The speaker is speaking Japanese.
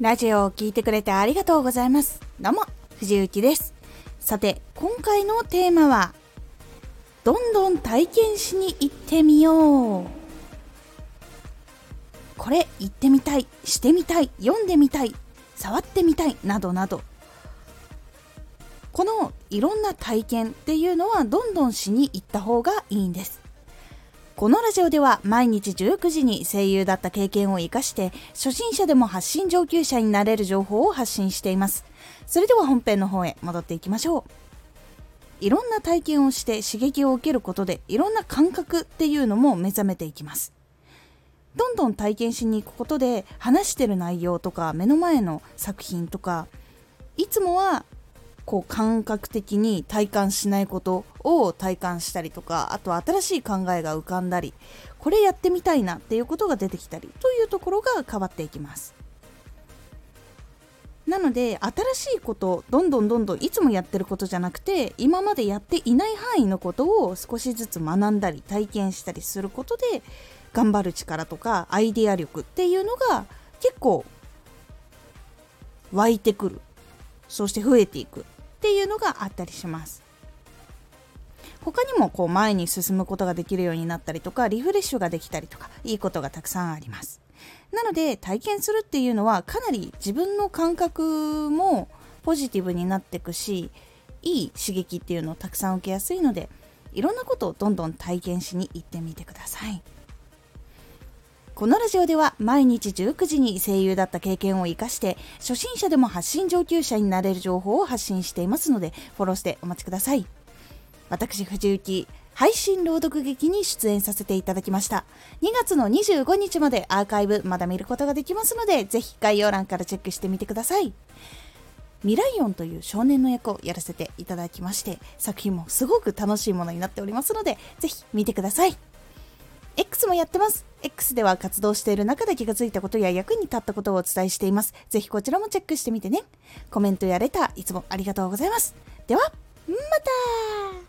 ラジオを聴いてくれてありがとうございます。どうも、藤幸です。さて、今回のテーマは、どんどん体験しに行ってみよう。これ行ってみたい、してみたい、読んでみたい、触ってみたい、などなど。このいろんな体験っていうのはどんどんしに行った方がいいんです。このラジオでは毎日19時に声優だった経験を活かして初心者でも発信上級者になれる情報を発信しています。それでは本編の方へ戻っていきましょう。いろんな体験をして刺激を受けることでいろんな感覚っていうのも目覚めていきます。どんどん体験しに行くことで話してる内容とか目の前の作品とかいつもはこう感覚的に体感しないことを体感したりとかあとは新しい考えが浮かんだりこれやってみたいなっていうことが出てきたりというところが変わっていきます。なので新しいことどんどんどんどんいつもやってることじゃなくて今までやっていない範囲のことを少しずつ学んだり体験したりすることで頑張る力とかアイデア力っていうのが結構湧いてくる。そして増えていく。っていうのがあったりします。他にもこう前に進むことができるようになったりとかリフレッシュができたりとかいいことがたくさんあります。なので体験するっていうのはかなり自分の感覚もポジティブになっていくしいい刺激っていうのをたくさん受けやすいのでいろんなことをどんどん体験しに行ってみてください。このラジオでは毎日19時に声優だった経験を活かして初心者でも発信上級者になれる情報を発信していますのでフォローしてお待ちください。私藤幸配信朗読劇に出演させていただきました。2月の25日までアーカイブまだ見ることができますのでぜひ概要欄からチェックしてみてください。ミライオンという少年の役をやらせていただきまして作品もすごく楽しいものになっておりますのでぜひ見てください。X もやってます。X では活動している中で気がついたことや役に立ったことをお伝えしています。ぜひこちらもチェックしてみてね。コメントやレター、いつもありがとうございます。では、また